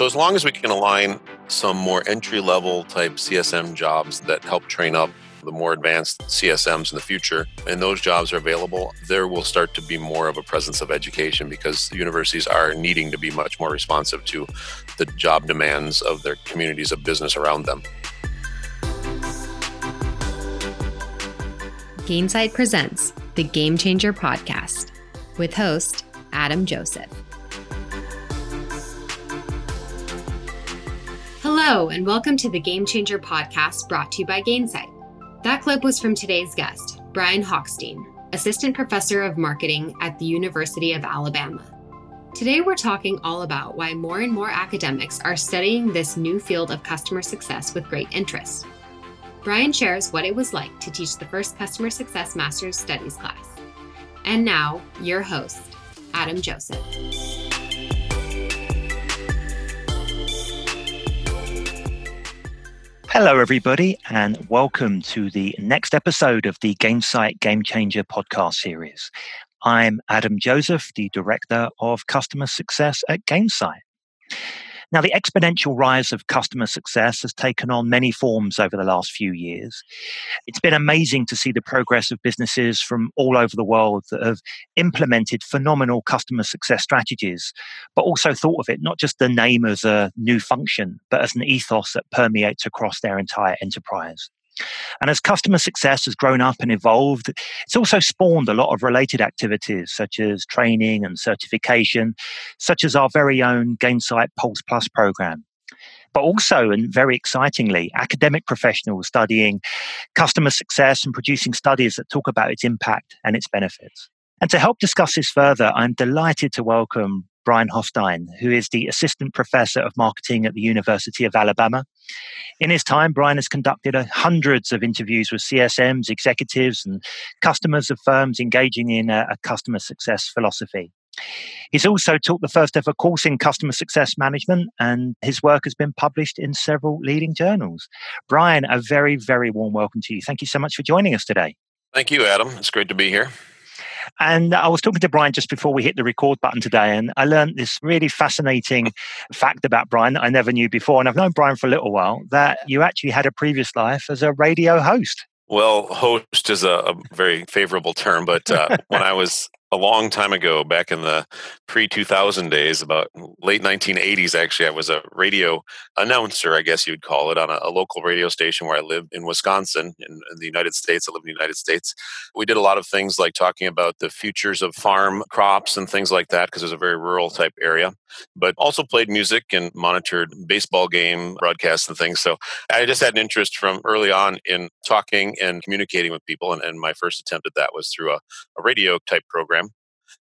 So, as long as we can align some more entry level type CSM jobs that help train up the more advanced CSMs in the future, and those jobs are available, there will start to be more of a presence of education because universities are needing to be much more responsive to the job demands of their communities of business around them. Gainsight presents the Game Changer podcast with host Adam Joseph. Hello, and welcome to the Game Changer podcast brought to you by Gainsight. That clip was from today's guest, Brian Hochstein, Assistant Professor of Marketing at the University of Alabama. Today, we're talking all about why more and more academics are studying this new field of customer success with great interest. Brian shares what it was like to teach the first Customer Success Master's Studies class. And now, your host, Adam Joseph. Hello, everybody, and welcome to the next episode of the Gainsight Game Changer podcast series. I'm Adam Joseph, the Director of Customer Success at Gainsight. Now, the exponential rise of customer success has taken on many forms over the last few years. It's been amazing to see the progress of businesses from all over the world that have implemented phenomenal customer success strategies, but also thought of it not just the name as a new function, but as an ethos that permeates across their entire enterprise. And as customer success has grown up and evolved, it's also spawned a lot of related activities such as training and certification, such as our very own Gainsight Pulse Plus program. But also, and very excitingly, academic professionals studying customer success and producing studies that talk about its impact and its benefits. And to help discuss this further, I'm delighted to welcome Brian Hochstein, who is the Assistant Professor of Marketing at the University of Alabama. In his time, Brian has conducted uh, hundreds of interviews with CSMs, executives, and customers of firms engaging in a, a customer success philosophy. He's also taught the first ever course in customer success management, and his work has been published in several leading journals. Brian, a very, very warm welcome to you. Thank you so much for joining us today. Thank you, Adam. It's great to be here. And I was talking to Brian just before we hit the record button today, and I learned this really fascinating fact about Brian that I never knew before. And I've known Brian for a little while that you actually had a previous life as a radio host. Well, host is a, a very favorable term, but uh, when I was a long time ago, back in the pre 2000 days, about late 1980s, actually, I was a radio announcer, I guess you'd call it, on a, a local radio station where I lived in Wisconsin, in, in, the United States. I live in the United States. We did a lot of things like talking about the futures of farm crops and things like that, because it was a very rural type area, but also played music and monitored baseball game broadcasts and things. So I just had an interest from early on in talking and communicating with people. And, and my first attempt at that was through a, a radio type program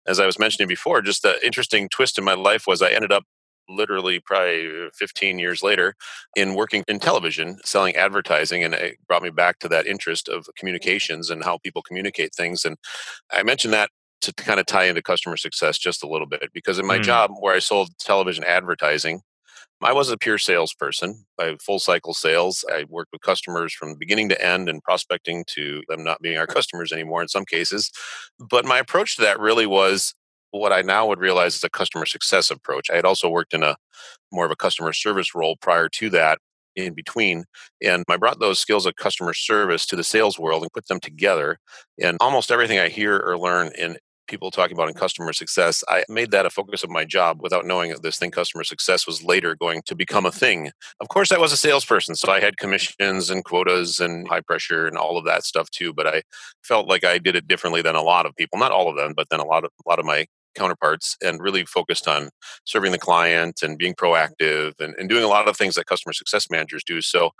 as I was mentioning before, just the interesting twist in my life was I ended up literally probably 15 years later in working in television selling advertising and it brought me back to that interest of communications and how people communicate things and i mentioned that to kind of tie into customer success just a little bit because in my mm. job where i sold television advertising I was a pure salesperson. I full cycle sales. I worked with customers from beginning to end and prospecting to them not being our customers anymore in some cases. But my approach to that really was what I now would realize is a customer success approach. I had also worked in a more of a customer service role prior to that in between. And I brought those skills of customer service to the sales world and put them together. And almost everything I hear or learn in people talking about in customer success, I made that a focus of my job without knowing that this thing, customer success, was later going to become a thing. Of course, I was a salesperson, so I had commissions and quotas and high pressure and all of that stuff too. But I felt like I did it differently than a lot of people, not all of them, but then a lot of a lot of my counterparts and really focused on serving the client and being proactive and, and doing a lot of things that customer success managers do. So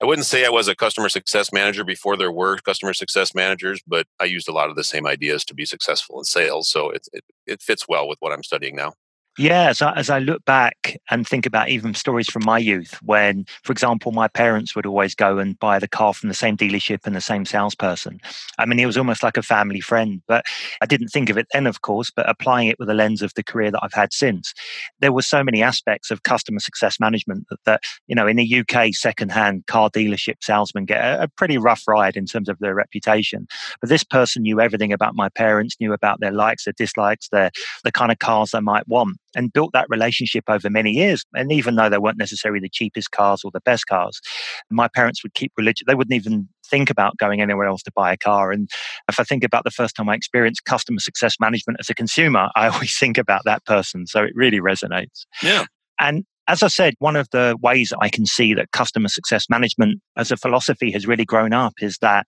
I wouldn't say I was a customer success manager before there were customer success managers, but I used a lot of the same ideas to be successful in sales. So it, it, it fits well with what I'm studying now. Yeah, as I, as I look back and think about even stories from my youth, when, for example, my parents would always go and buy the car from the same dealership and the same salesperson. I mean, he was almost like a family friend, but I didn't think of it then, of course, but applying it with the lens of the career that I've had since, there were so many aspects of customer success management that, that you know, in the UK, secondhand car dealership salesmen get a, a pretty rough ride in terms of their reputation. But this person knew everything about my parents, knew about their likes, their dislikes, their the kind of cars they might want and built that relationship over many years. And even though they weren't necessarily the cheapest cars or the best cars, my parents would keep religion. They wouldn't even think about going anywhere else to buy a car. And if I think about the first time I experienced customer success management as a consumer, I always think about that person. So it really resonates. Yeah. And as I said, one of the ways I can see that customer success management as a philosophy has really grown up is that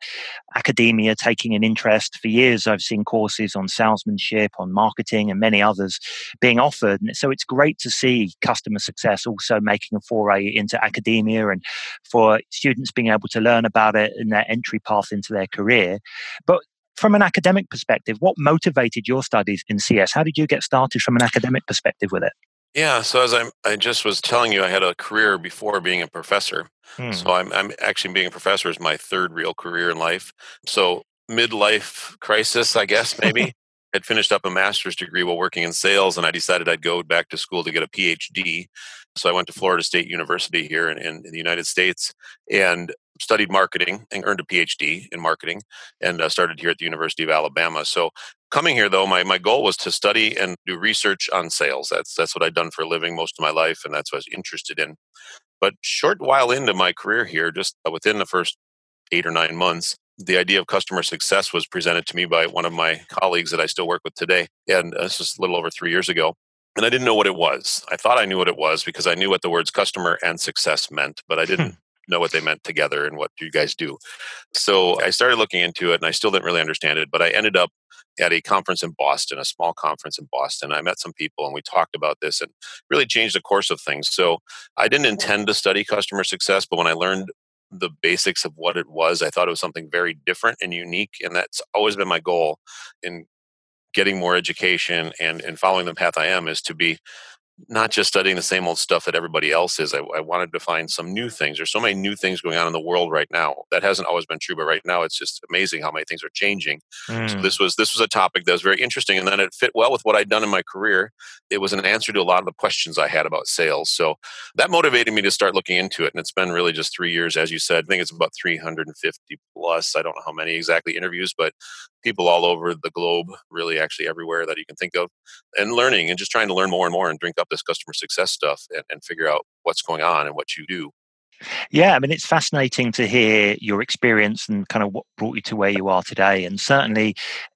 academia taking an interest. For years, I've seen courses on salesmanship, on marketing, and many others being offered. And so it's great to see customer success also making a foray into academia and for students being able to learn about it in their entry path into their career. But from an academic perspective, what motivated your studies in CS? How did you get started from an academic perspective with it? Yeah, so as I I just was telling you, I had a career before being a professor. Hmm. So I'm I'm actually being a professor is my third real career in life. So midlife crisis, I guess maybe. I'd finished up a master's degree while working in sales, and I decided I'd go back to school to get a PhD. So I went to Florida State University here in, in, in the United States and studied marketing and earned a PhD in marketing, and uh, started here at the University of Alabama. So coming here though my, my goal was to study and do research on sales. That's that's what i'd done for a living most of my life and that's what i was interested in. But short while into my career here just uh, within the first eight or nine months the idea of customer success was presented to me by one of my colleagues that i still work with today and uh, this was a little over three years ago and i didn't know what it was. I thought i knew what it was because i knew what the words customer and success meant but i didn't know what they meant together and what do you guys do so i started looking into it and i still didn't really understand it but i ended up at a conference in Boston, a small conference in Boston. I met some people and we talked about this and really changed the course of things. So I didn't intend to study customer success, but when I learned the basics of what it was, I thought it was something very different and unique. And that's always been my goal in getting more education and, and following the path I am is to be not just studying the same old stuff that everybody else is. I, I, wanted to find some new things. There's so many new things going on in the world right now. That hasn't always been true, but right now it's just amazing how many things are changing. Mm. So this was this was a topic that was very interesting, and then it fit well with what I'd done in my career. It was an answer to a lot of the questions I had about sales. So that motivated me to start looking into it, and it's been really just three years, as you said. I think it's about 350 plus. I don't know how many exactly interviews, but people all over the globe, really actually everywhere that you can think of, and learning and just trying to learn more and more and drink up this customer success stuff and, and figure out what's going on and what you do. Yeah, I mean, it's fascinating to hear your experience and kind of what brought you to where you are today. And certainly,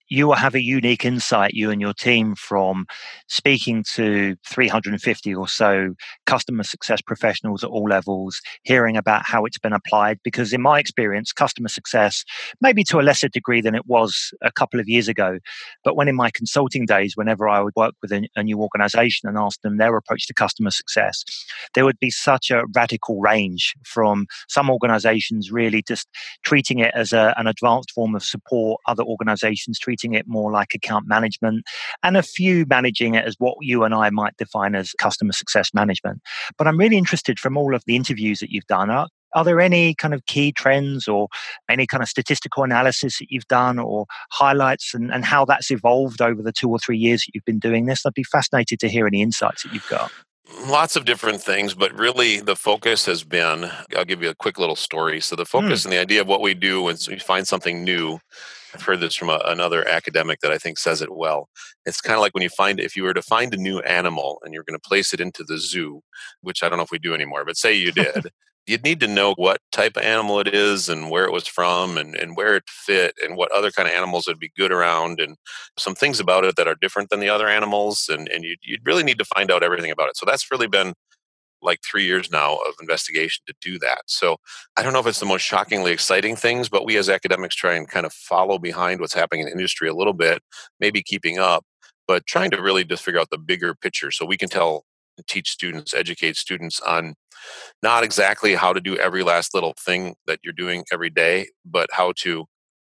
you will have a unique insight, you and your team, from speaking to 350 or so customer success professionals at all levels, hearing about how it's been applied. Because, in my experience, customer success, maybe to a lesser degree than it was a couple of years ago, but when in my consulting days, whenever I would work with a, a new organization and ask them their approach to customer success, there would be such a radical range from some organizations really just treating it as a, an advanced form of support, other organizations treating treating it more like account management, and a few managing it as what you and I might define as customer success management. But I'm really interested from all of the interviews that you've done. Are, are there any kind of key trends or any kind of statistical analysis that you've done or highlights and, and how that's evolved over the two or three years that you've been doing this? I'd be fascinated to hear any insights that you've got. Lots of different things, but really the focus has been I'll give you a quick little story. So, the focus mm. and the idea of what we do when we find something new I've heard this from a, another academic that I think says it well. It's kind of like when you find, if you were to find a new animal and you're going to place it into the zoo, which I don't know if we do anymore, but say you did, you'd need to know what type of animal it is and where it was from and, and where it fit and what other kind of animals would be good around and some things about it that are different than the other animals. And, and you'd, you'd really need to find out everything about it. So that's really been like three years now of investigation to do that. So I don't know if it's the most shockingly exciting things, but we as academics try and kind of follow behind what's happening in industry a little bit, maybe keeping up, but trying to really just figure out the bigger picture so we can tell teach students, educate students on not exactly how to do every last little thing that you're doing every day, but how to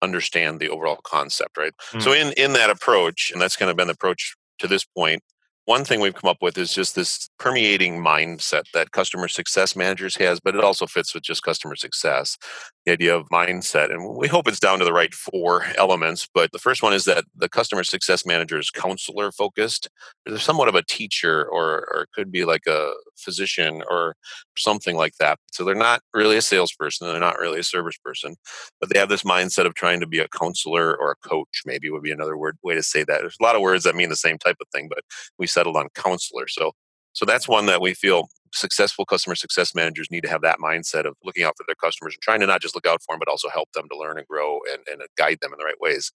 understand the overall concept, right? Mm. So in in that approach, and that's kind of been the approach to this point, one thing we've come up with is just this permeating mindset that customer success managers has but it also fits with just customer success the idea of mindset. And we hope it's down to the right four elements. But the first one is that the customer success manager is counselor focused. They're somewhat of a teacher or, or could be like a physician or something like that. So they're not really a salesperson, they're not really a service person, but they have this mindset of trying to be a counselor or a coach, maybe would be another word way to say that. There's a lot of words that mean the same type of thing, but we settled on counselor. So so that's one that we feel successful customer success managers need to have that mindset of looking out for their customers and trying to not just look out for them, but also help them to learn and grow and, and uh, guide them in the right ways.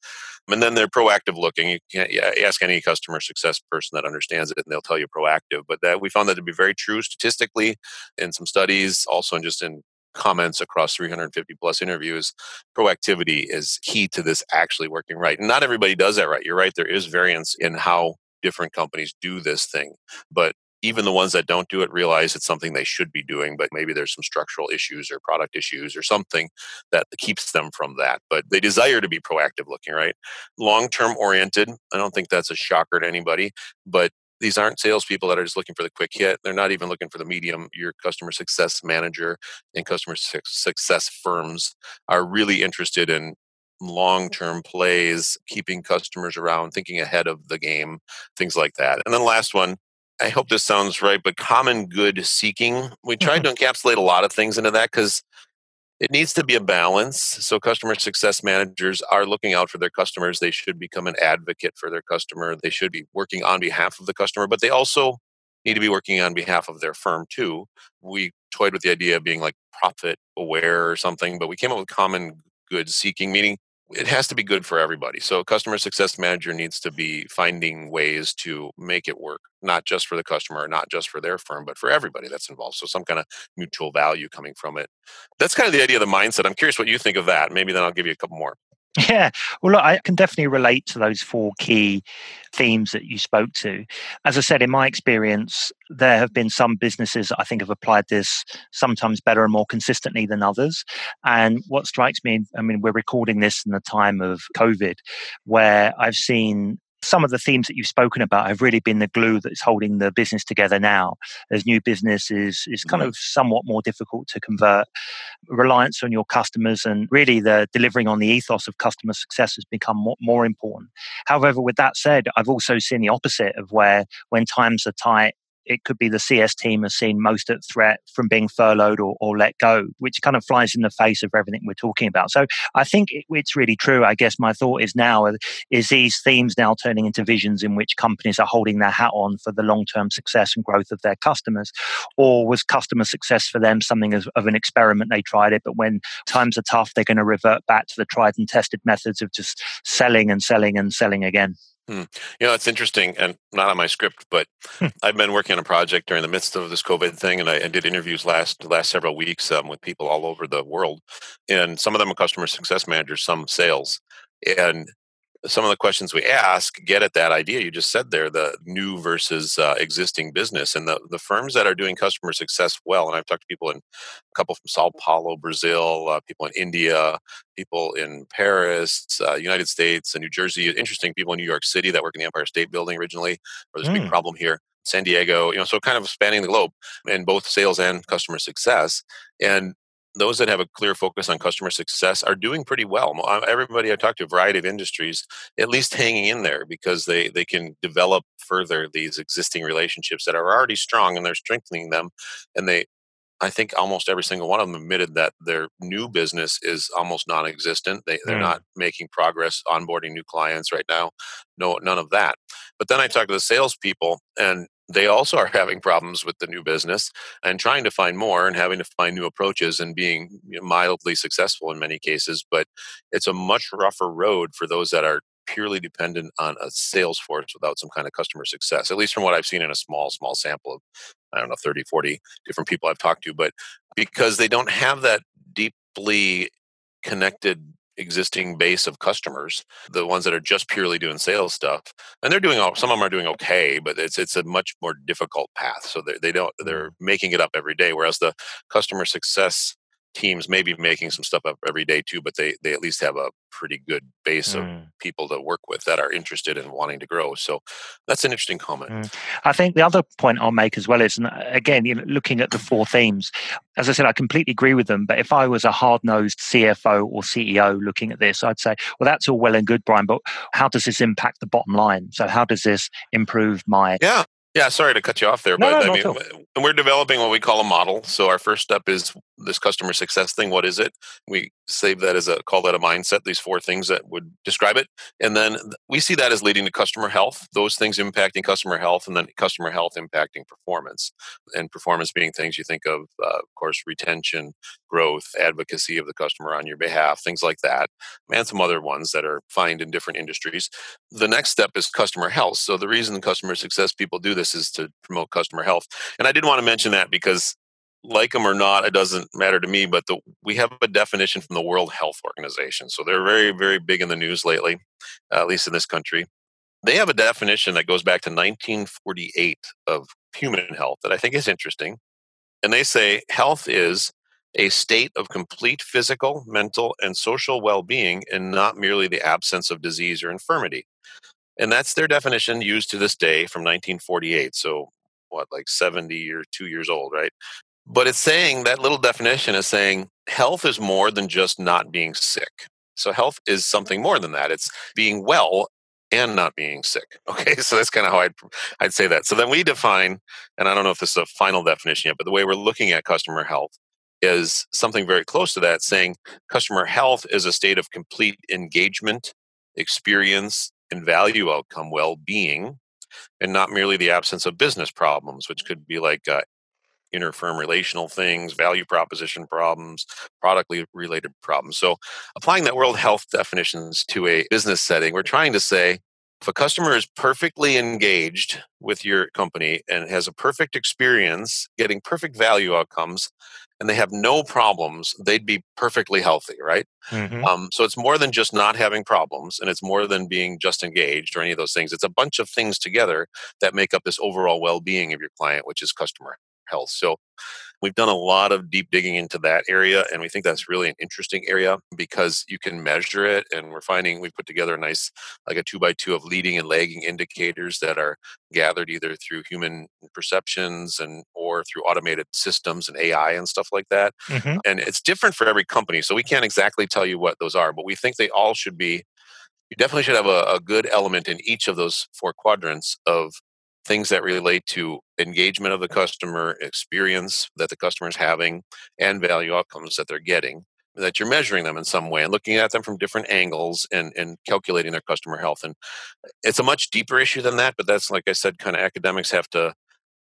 And then they're proactive looking. You can't ask any customer success person that understands it, and they'll tell you proactive. But that we found that to be very true statistically in some studies, also in just in comments across 350 plus interviews proactivity is key to this actually working right and not everybody does that right you're right there is variance in how different companies do this thing but even the ones that don't do it realize it's something they should be doing, but maybe there's some structural issues or product issues or something that keeps them from that. But they desire to be proactive looking, right? Long term oriented. I don't think that's a shocker to anybody, but these aren't salespeople that are just looking for the quick hit. They're not even looking for the medium. Your customer success manager and customer success firms are really interested in long term plays, keeping customers around, thinking ahead of the game, things like that. And then the last one, I hope this sounds right, but common good seeking. We tried mm-hmm. to encapsulate a lot of things into that because it needs to be a balance. So, customer success managers are looking out for their customers. They should become an advocate for their customer. They should be working on behalf of the customer, but they also need to be working on behalf of their firm too. We toyed with the idea of being like profit aware or something, but we came up with common good seeking, meaning it has to be good for everybody. So a customer success manager needs to be finding ways to make it work, not just for the customer, not just for their firm, but for everybody that's involved. So some kind of mutual value coming from it. That's kind of the idea of the mindset. I'm curious what you think of that. Maybe then I'll give you a couple more. Yeah, well, look, I can definitely relate to those four key themes that you spoke to. As I said, in my experience, there have been some businesses that I think have applied this sometimes better and more consistently than others. And what strikes me, I mean, we're recording this in the time of COVID, where I've seen some of the themes that you've spoken about have really been the glue that's holding the business together now. As new business is, is kind of somewhat more difficult to convert reliance on your customers and really the delivering on the ethos of customer success has become more, more important. However with that said i've also seen the opposite of where when times are tight it could be the CS team has seen most at threat from being furloughed or, or, let go, which kind of flies in the face of everything we're talking about. So I think it, it's really true. I guess my thought is now is these themes now turning into visions in which companies are holding their hat on for the long term success and growth of their customers, or was customer success for them something of, of an experiment? They tried it, but when times are tough, they're going to revert back to the tried and tested methods of just selling and selling and selling again. Hmm. You know, it's interesting and not on my script, but hmm. I've been working on a project during the midst of this COVID thing, and I, I did interviews last last several weeks um, with people all over the world, and some of them are customer success managers, some sales, and some of the questions we ask get at that idea you just said there the new versus uh, existing business and the, the firms that are doing customer success well and i've talked to people in a couple from sao paulo brazil uh, people in india people in paris uh, united states and new jersey interesting people in new york city that work in the empire state building originally where there's a big hmm. problem here san diego you know so kind of spanning the globe in both sales and customer success and those that have a clear focus on customer success are doing pretty well. Uh, everybody I talk to, a variety of industries, at least hanging in there because they they can develop further these existing relationships that are already strong and they're strengthening them. And they, I think, almost every single one of them admitted that their new business is almost non-existent. They they're mm. not making progress onboarding new clients right now. No, none of that. But then I talk to the salespeople, and they also are having problems with the new business and trying to find more and having to find new approaches and being mildly successful in many cases. But it's a much rougher road for those that are purely dependent on a sales force without some kind of customer success, at least from what I've seen in a small, small sample of, I don't know, 30, 40 different people I've talked to. But because they don't have that deeply connected existing base of customers, the ones that are just purely doing sales stuff, and they're doing all. Some of them are doing okay, but it's it's a much more difficult path. So they they don't they're mm-hmm. making it up every day. Whereas the customer success teams may be making some stuff up every day too, but they they at least have a pretty good base mm. of people to work with that are interested in wanting to grow. So that's an interesting comment. Mm. I think the other point I'll make as well is, and again, you know, looking at the four themes, as I said, I completely agree with them. But if I was a hard nosed CFO or CEO looking at this, I'd say, well, that's all well and good, Brian, but how does this impact the bottom line? So how does this improve my yeah yeah, sorry to cut you off there, no, but no, I mean, we're developing what we call a model. So our first step is this customer success thing. What is it? We save that as a call that a mindset. These four things that would describe it, and then we see that as leading to customer health. Those things impacting customer health, and then customer health impacting performance. And performance being things you think of, uh, of course, retention, growth, advocacy of the customer on your behalf, things like that, and some other ones that are found in different industries. The next step is customer health. So the reason customer success people do this is to promote customer health. And I did want to mention that because like them or not, it doesn't matter to me. But the, we have a definition from the World Health Organization, so they're very, very big in the news lately, uh, at least in this country. They have a definition that goes back to 1948 of human health that I think is interesting. And they say health is a state of complete physical, mental, and social well being, and not merely the absence of disease or infirmity. And that's their definition used to this day from 1948. So, what, like 70 or two years old, right? But it's saying that little definition is saying health is more than just not being sick. So, health is something more than that. It's being well and not being sick. Okay, so that's kind of how I'd, I'd say that. So then we define, and I don't know if this is a final definition yet, but the way we're looking at customer health is something very close to that, saying customer health is a state of complete engagement, experience, and value outcome well being, and not merely the absence of business problems, which could be like uh, interfirm relational things, value proposition problems, product related problems. So, applying that World Health definitions to a business setting, we're trying to say if a customer is perfectly engaged with your company and has a perfect experience, getting perfect value outcomes, and they have no problems, they'd be perfectly healthy, right? Mm-hmm. Um, so it's more than just not having problems, and it's more than being just engaged or any of those things. It's a bunch of things together that make up this overall well being of your client, which is customer health. So we've done a lot of deep digging into that area, and we think that's really an interesting area because you can measure it. And we're finding we put together a nice, like a two by two of leading and lagging indicators that are gathered either through human perceptions and or through automated systems and AI and stuff like that. Mm-hmm. And it's different for every company, so we can't exactly tell you what those are, but we think they all should be. You definitely should have a, a good element in each of those four quadrants of things that relate to engagement of the customer, experience that the customer is having, and value outcomes that they're getting. That you're measuring them in some way and looking at them from different angles and, and calculating their customer health. And uh, it's a much deeper issue than that, but that's like I said, kind of academics have to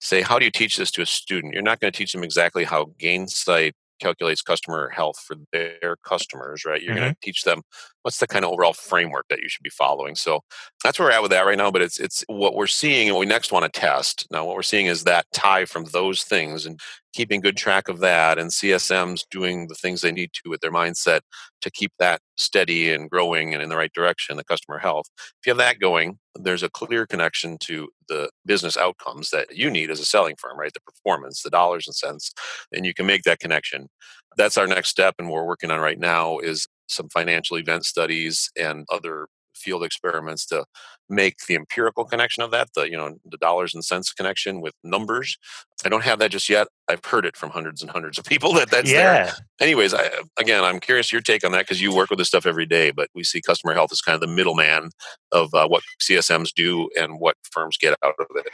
say, how do you teach this to a student? You're not going to teach them exactly how Gainsight calculates customer health for their customers, right? You're mm-hmm. going to teach them what's the kind of overall framework that you should be following. So that's where we're at with that right now. But it's it's what we're seeing and what we next want to test. Now, what we're seeing is that tie from those things and keeping good track of that, and CSMs doing the things they need to with their mindset to keep that steady and growing and in the right direction. The customer health. If you have that going, there's a clear connection to the business outcomes that you need as a selling firm, right? The performance, the dollars and cents, and you can make that connection. That's our next step, and we're working on right now is some financial event studies and other field experiments to make the empirical connection of that the you know the dollars and cents connection with numbers i don't have that just yet i've heard it from hundreds and hundreds of people that that's yeah. there anyways I, again i'm curious your take on that because you work with this stuff every day but we see customer health as kind of the middleman of uh, what csms do and what firms get out of it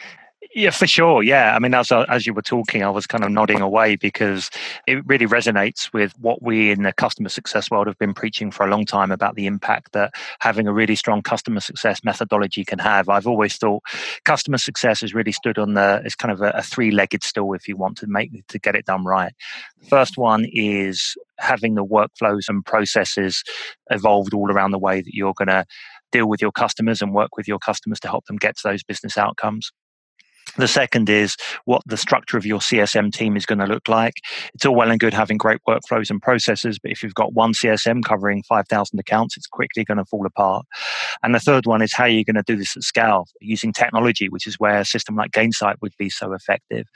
yeah, for sure. Yeah, I mean, as as you were talking, I was kind of nodding away because it really resonates with what we in the customer success world have been preaching for a long time about the impact that having a really strong customer success methodology can have. I've always thought customer success has really stood on the it's kind of a, a three-legged stool if you want to make to get it done right. First one is having the workflows and processes evolved all around the way that you're going to deal with your customers and work with your customers to help them get to those business outcomes. The second is what the structure of your CSM team is going to look like. It's all well and good having great workflows and processes, but if you've got one CSM covering 5,000 accounts, it's quickly going to fall apart. And the third one is how you're going to do this at scale using technology, which is where a system like Gainsight would be so effective.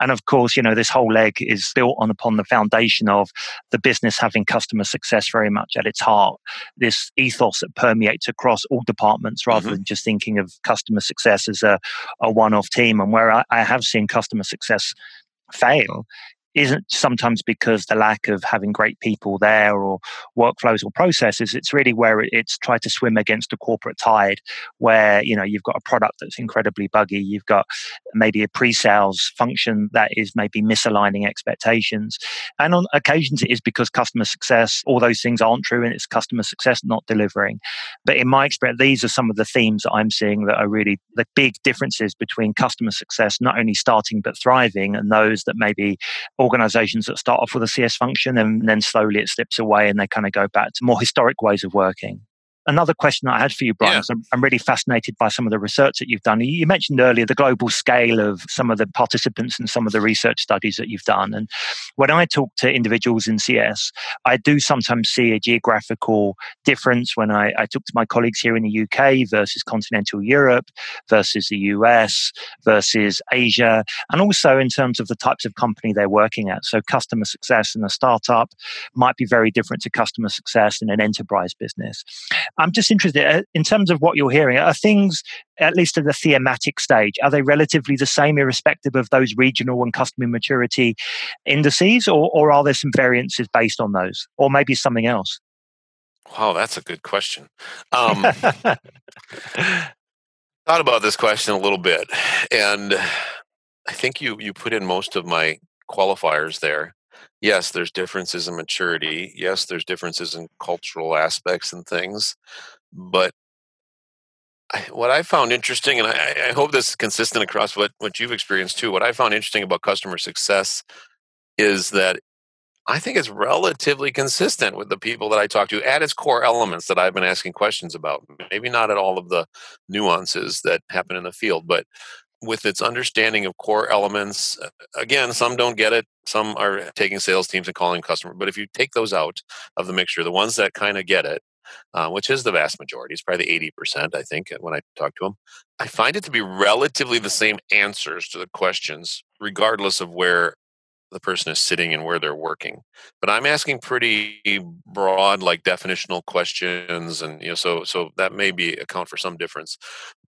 And of course, you know, this whole leg is built on upon the foundation of the business having customer success very much at its heart. This ethos that permeates across all departments rather mm-hmm. than just thinking of customer success as a, a one off team. And where I, I have seen customer success fail isn't sometimes because the lack of having great people there or workflows or processes. It's really where it's tried to swim against a corporate tide where, you know, you've got a product that's incredibly buggy. You've got maybe a pre-sales function that is maybe misaligning expectations. And on occasions it is because customer success, all those things aren't true and it's customer success not delivering. But in my experience, these are some of the themes that I'm seeing that are really the big differences between customer success, not only starting but thriving and those that maybe organizations that start off with a CS function and then slowly it slips away and they kind of go back to more historic ways of working another question I had for you, Brian. Yeah. I'm, I'm, really fascinated by some of the research that you've done. You mentioned earlier the global scale of some of the participants and some of the research studies that you've done. And when I talk to individuals in CS, I do sometimes see a geographical difference when I, I talk to my colleagues here in the UK versus continental Europe versus the US versus Asia, and also in terms of the types of company they're working at. So, customer success in a startup might be very different to customer success in an enterprise business. I'm just interested uh, in terms of what you're hearing. Are things, at least at the thematic stage, are they relatively the same, irrespective of those regional and customer maturity indices, or, or are there some variances based on those, or maybe something else? Wow, that's a good question. Um, thought about this question a little bit, and I think you you put in most of my qualifiers there yes, there's differences in maturity. Yes, there's differences in cultural aspects and things. But what I found interesting, and I, I, hope this is consistent across what, what you've experienced too, what I found interesting about customer success is that I think it's relatively consistent with the people that I talk to at its core elements that I've been asking questions about. Maybe not at all of the nuances that happen in the field, but with its understanding of core elements. Uh, again, some don't get it. Some are taking sales teams and calling customer. But if you take those out of the mixture, the ones that kind of get it, uh, which is the vast majority, it's probably 80%, I think, when I talk to them, I find it to be relatively the same answers to the questions, regardless of where the person is sitting and where they're working. But I'm asking pretty broad, like definitional questions, and you know, so so that may be account for some difference.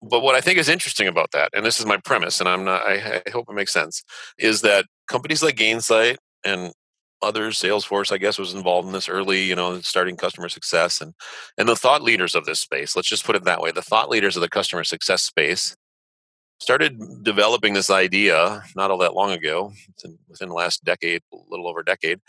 But what I think is interesting about that, and this is my premise, and I'm not, I, I hope it makes sense, is that companies like Gainsight and others, Salesforce, I guess, was involved in this early, you know, starting customer success and and the thought leaders of this space. Let's just put it that way: the thought leaders of the customer success space started developing this idea not all that long ago, within the last decade, a little over a decade,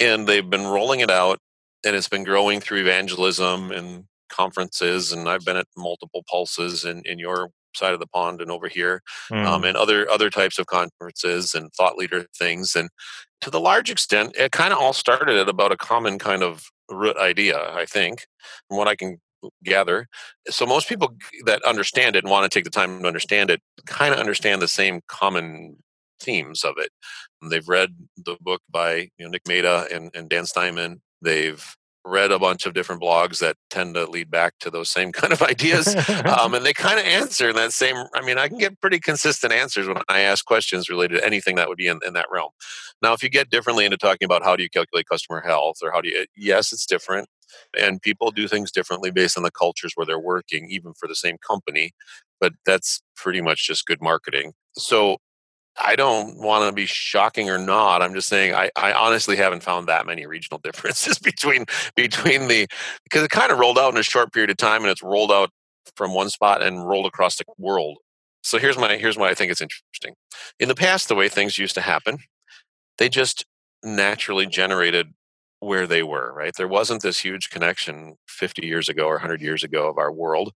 and they've been rolling it out, and it's been growing through evangelism and conferences, and I've been at multiple pulses in, in your side of the pond and over here, mm. um, and other other types of conferences and thought leader things, and to the large extent, it kind of all started at about a common kind of root idea, I think, from what I can gather. So most people that understand it and want to take the time to understand it kind of understand the same common themes of it. They've read the book by you know, Nick Mehta and, and Dan Steinman. They've read a bunch of different blogs that tend to lead back to those same kind of ideas um, and they kind of answer in that same i mean i can get pretty consistent answers when i ask questions related to anything that would be in, in that realm now if you get differently into talking about how do you calculate customer health or how do you yes it's different and people do things differently based on the cultures where they're working even for the same company but that's pretty much just good marketing so I don't want to be shocking or not. I'm just saying I, I honestly haven't found that many regional differences between between the because it kind of rolled out in a short period of time and it's rolled out from one spot and rolled across the world. So here's my here's why I think it's interesting. In the past, the way things used to happen, they just naturally generated where they were, right? There wasn't this huge connection 50 years ago or 100 years ago of our world.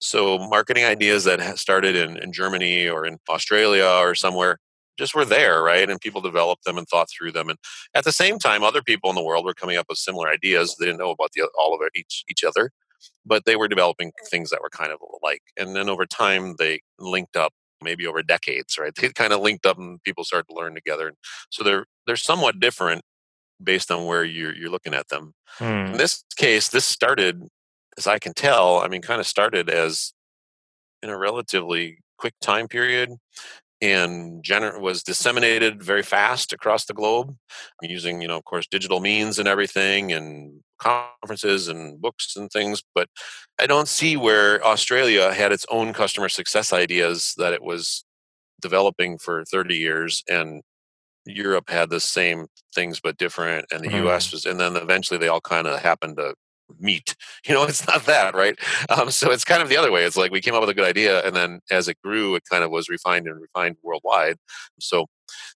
So, marketing ideas that started in, in Germany or in Australia or somewhere just were there, right? And people developed them and thought through them. And at the same time, other people in the world were coming up with similar ideas. They didn't know about the, all of it, each, each other, but they were developing mm. things that were kind of alike. And then over time, they linked up maybe over decades, right? They kind of linked up and people started to learn together. So they're they're somewhat different based on where you're you're looking at them. In Hmm. this case, this started, as I can tell, I mean, kind of started as in a relatively quick time period and gener- was disseminated very fast across the globe using you know of course digital means and everything and conferences and books and things but i don't see where australia had its own customer success ideas that it was developing for 30 years and europe had the same things but different and the us was and then eventually they all kind of happened to meet. You know it's not that right? Um, so it's kind of the other way. It's like we came up with a good idea and then as it grew it kind of was refined and refined worldwide. So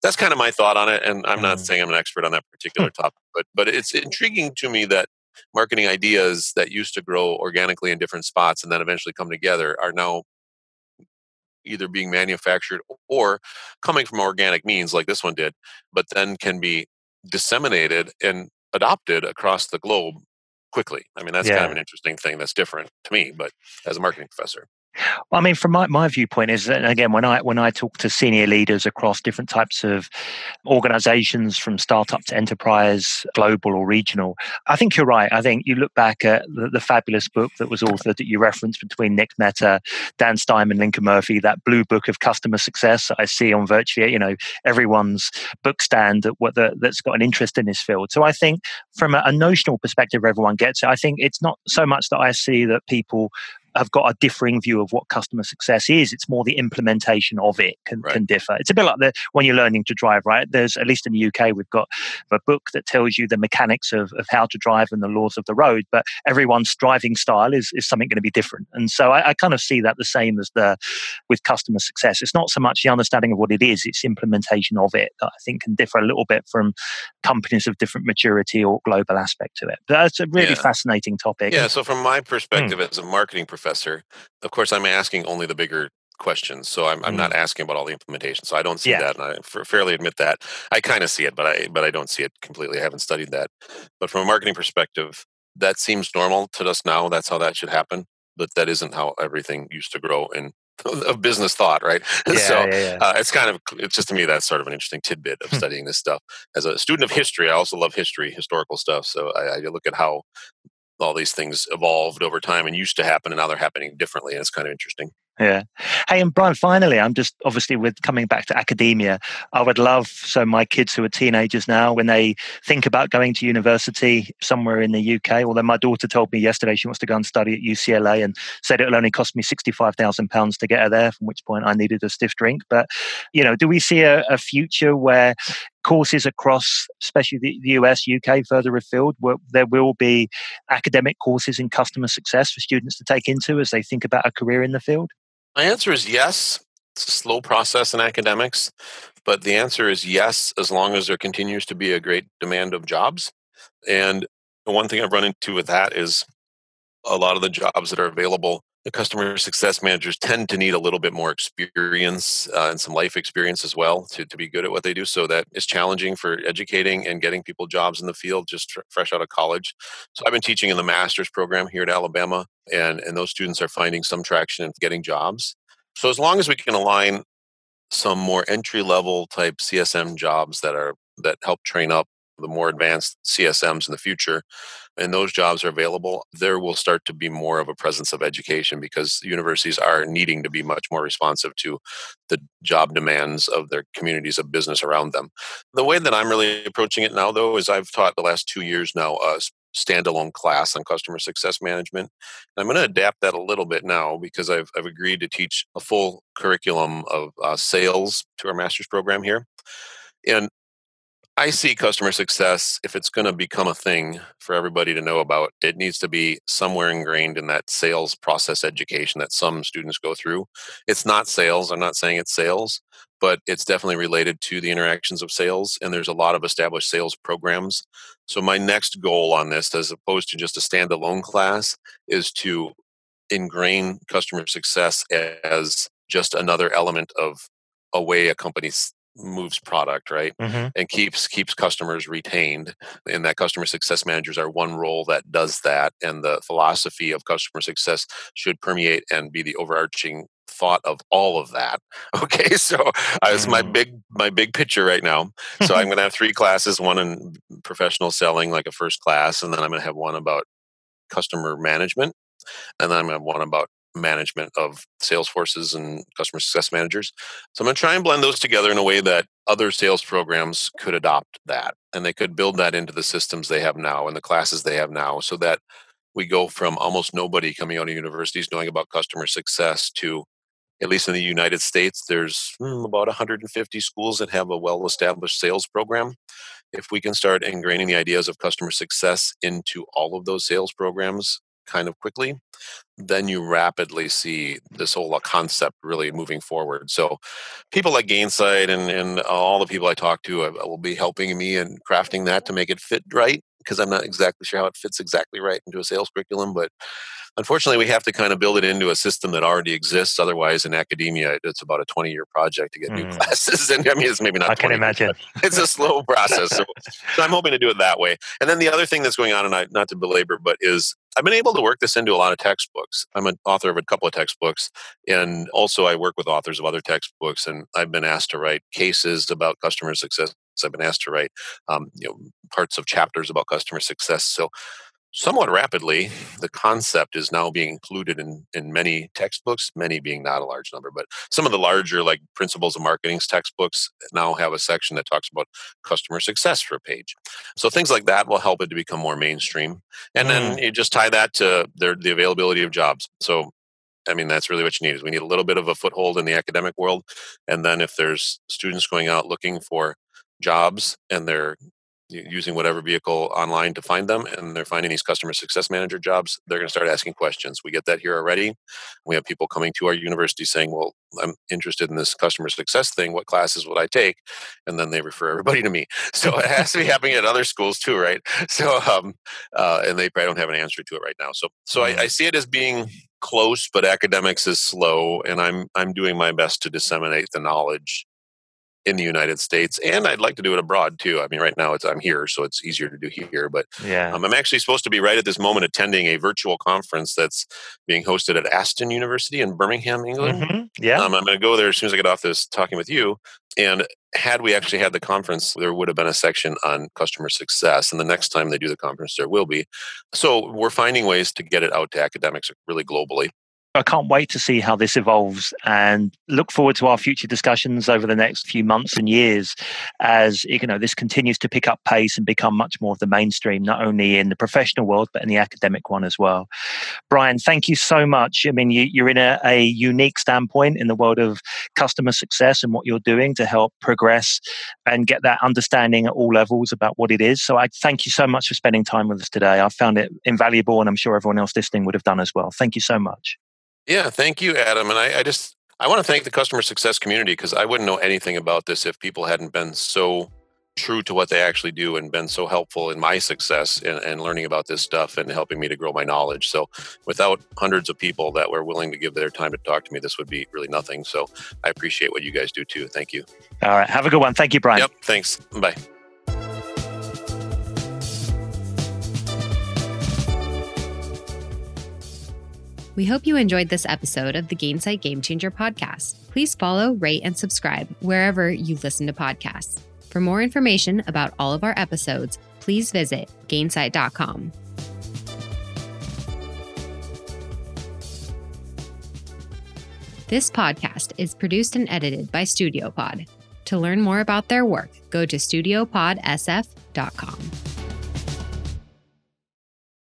that's kind of my thought on it and i'm not Mm. saying i'm an expert on that particular topic but but it's intriguing to me that marketing ideas that used to grow organically in different spots and then eventually come together are now either being manufactured or coming from organic means like this one did but then can be disseminated and adopted across the globe quickly. I mean that's kind of an interesting thing that's different to me but as a marketing professor Well, I mean, from my, my viewpoint is that again, when I when I talk to senior leaders across different types of organizations, from startup to enterprise, global or regional, I think you're right. I think you look back at the, the fabulous book that was authored that you referenced between Nick Mehta, Dan Steinman, Lincoln Murphy, that blue book of customer success that I see on virtually you know everyone's book stand that what the, that's got an interest in this field. So I think from a, a notional perspective, everyone gets it. I think it's not so much that I see that people have got a differing view of what customer success is. It's more the implementation of it can, Right. can differ. It's a bit like the when you're learning to drive, right? There's at least in the UK, we've got a book that tells you the mechanics of, of how to drive and the laws of the road, but everyone's driving style is, is something going to be different. And so I, I kind of see that the same as the with customer success. It's not so much the understanding of what it is, it's implementation of it that I think can differ a little bit from companies of different maturity or global aspect to it. But that's a really Yeah. fascinating topic. yeah so from my hmm. perspective as a marketing professor. Of course i'm asking only the bigger questions so i'm, I'm not asking about all the implementation so i don't see Yeah. that and i f- fairly admit that. I kind of see it but i but i don't see it completely i haven't studied that. But from a marketing perspective that seems normal to us now that's how that should happen but that isn't how everything used to grow in of business thought right? Yeah, so yeah, uh, it's kind of it's just to me that's sort of an interesting tidbit of studying this stuff. As a student of history i also love history historical stuff so I, I look at how all these things evolved over time and used to happen and now they're happening differently and it's kind of interesting Yeah. Hey, and Brian, finally, I'm just obviously with coming back to academia, I would love so my kids who are teenagers now, when they think about going to university somewhere in the UK, although my daughter told me yesterday she wants to go and study at UCLA and said it'll only cost me £65,000 to get her there, from which point I needed a stiff drink. But, you know, do we see a, a future where courses across, especially the, the US, UK, further afield, where there will be academic courses in customer success for students to take into as they think about a career in the field? My answer is yes. It's a slow process in academics but the answer is yes as long as there continues to be a great demand of jobs. And the one thing i've run into with that is a lot of the jobs that are available the customer success managers tend to need a little bit more experience uh, and some life experience as well to, to be good at what they do so that is challenging for educating and getting people jobs in the field just fr- fresh out of college. So i've been teaching in the master's program here at alabama and, and those students are finding some traction in getting jobs. So as long as we can align some more entry level type csm jobs that are that help train up the more advanced csms in the future and those jobs are available, there will start to be more of a presence of education because universities are needing to be much more responsive to the job demands of their communities of business around them. The way that I'm really approaching it now, though, is I've taught the last two years now a standalone class on customer success management. And I'm going to adapt that a little bit now because I've, I've agreed to teach a full curriculum of uh, sales to our master's program here. And I see customer success, if it's going to become a thing for everybody to know about, it needs to be somewhere ingrained in that sales process education that some students go through. It's not sales, I'm not saying it's sales, but it's definitely related to the interactions of sales. And there's a lot of established sales programs. So, my next goal on this, as opposed to just a standalone class, is to ingrain customer success as just another element of a way a company moves product right Mm-hmm. and keeps keeps customers retained and that customer success managers are one role that does that and the philosophy of customer success should permeate and be the overarching thought of all of that. Okay, so uh, it's my Mm. big my big picture right now. So I'm going to have three classes: one in professional selling, like a first class, and then I'm going to have one about customer management, and then I'm going to have one about management of sales forces and customer success managers. So I'm going to try and blend those together in a way that other sales programs could adopt that and they could build that into the systems they have now and the classes they have now so that we go from almost nobody coming out of universities knowing about customer success to at least in the United States, there's hmm, about 150 schools that have a well established sales program. If we can start ingraining the ideas of customer success into all of those sales programs kind of quickly, then you rapidly see this whole uh, concept really moving forward. So, people like Gainsight and, and all the people I talk to uh, will be helping me and crafting that to make it fit right because I'm not exactly sure how it fits exactly right into a sales curriculum. But unfortunately, we have to kind of build it into a system that already exists. Otherwise, in academia, it's about a 20 year project to get new Mm. classes. And I mean, it's maybe not I can 20 years, imagine. it's a slow process. So, so I'm hoping to do it that way. And then the other thing that's going on, and I, not to belabor, but is I've been able to work this into a lot of textbooks. I'm an author of a couple of textbooks, and also I work with authors of other textbooks. And I've been asked to write cases about customer success. I've been asked to write, um, you know, parts of chapters about customer success. So somewhat rapidly, the concept is now being included in, in many textbooks, many being not a large number, but some of the larger, like Principles of Marketing's textbooks, now have a section that talks about customer success for a page. So things like that will help it to become more mainstream. And then mm-hmm. you just tie that to their, the availability of jobs. So I mean, that's really what you need is we need a little bit of a foothold in the academic world. And then if there's students going out looking for jobs and they're using whatever vehicle online to find them and they're finding these customer success manager jobs they're going to start asking questions. We get that here already. We have people coming to our university saying well i'm interested in this customer success thing. What classes would i take? And then they refer everybody to me. So it has to be happening at other schools too right? So um uh, and they probably don't have an answer to it right now. So so I, I see it as being close but academics is slow and i'm i'm doing my best to disseminate the knowledge in the United States, and I'd like to do it abroad too. I mean, right now it's I'm here, so it's easier to do here. But Yeah. um, I'm actually supposed to be right at this moment attending a virtual conference that's being hosted at Aston University in Birmingham, England. Mhm. Yeah. Um, I'm going to go there as soon as I get off this talking with you. And had we actually had the conference, there would have been a section on customer success. And the next time they do the conference, there will be. So we're finding ways to get it out to academics really globally. I can't wait to see how this evolves and look forward to our future discussions over the next few months and years as you know this continues to pick up pace and become much more of the mainstream not only in the professional world but in the academic one as well. Brian thank you so much. I mean you, you're in a, a unique standpoint in the world of customer success and what you're doing to help progress and get that understanding at all levels about what it is. So i thank you so much for spending time with us today. I found it invaluable and i'm sure everyone else listening would have done as well. Thank you so much Yeah, thank you, Adam. And I, I just I want to thank the customer success community because I wouldn't know anything about this if people hadn't been so true to what they actually do and been so helpful in my success and, and learning about this stuff and helping me to grow my knowledge. So without hundreds of people that were willing to give their time to talk to me, this would be really nothing. So I appreciate what you guys do too. Thank you. all right have a good one thank you brian Yep. Thanks. Bye. We hope you enjoyed this episode of the Gainsight Game Changer podcast. Please follow, rate, and subscribe wherever you listen to podcasts. For more information about all of our episodes, please visit gainsight.com. This podcast is produced and edited by StudioPod. To learn more about their work, go to studiopodsf.com.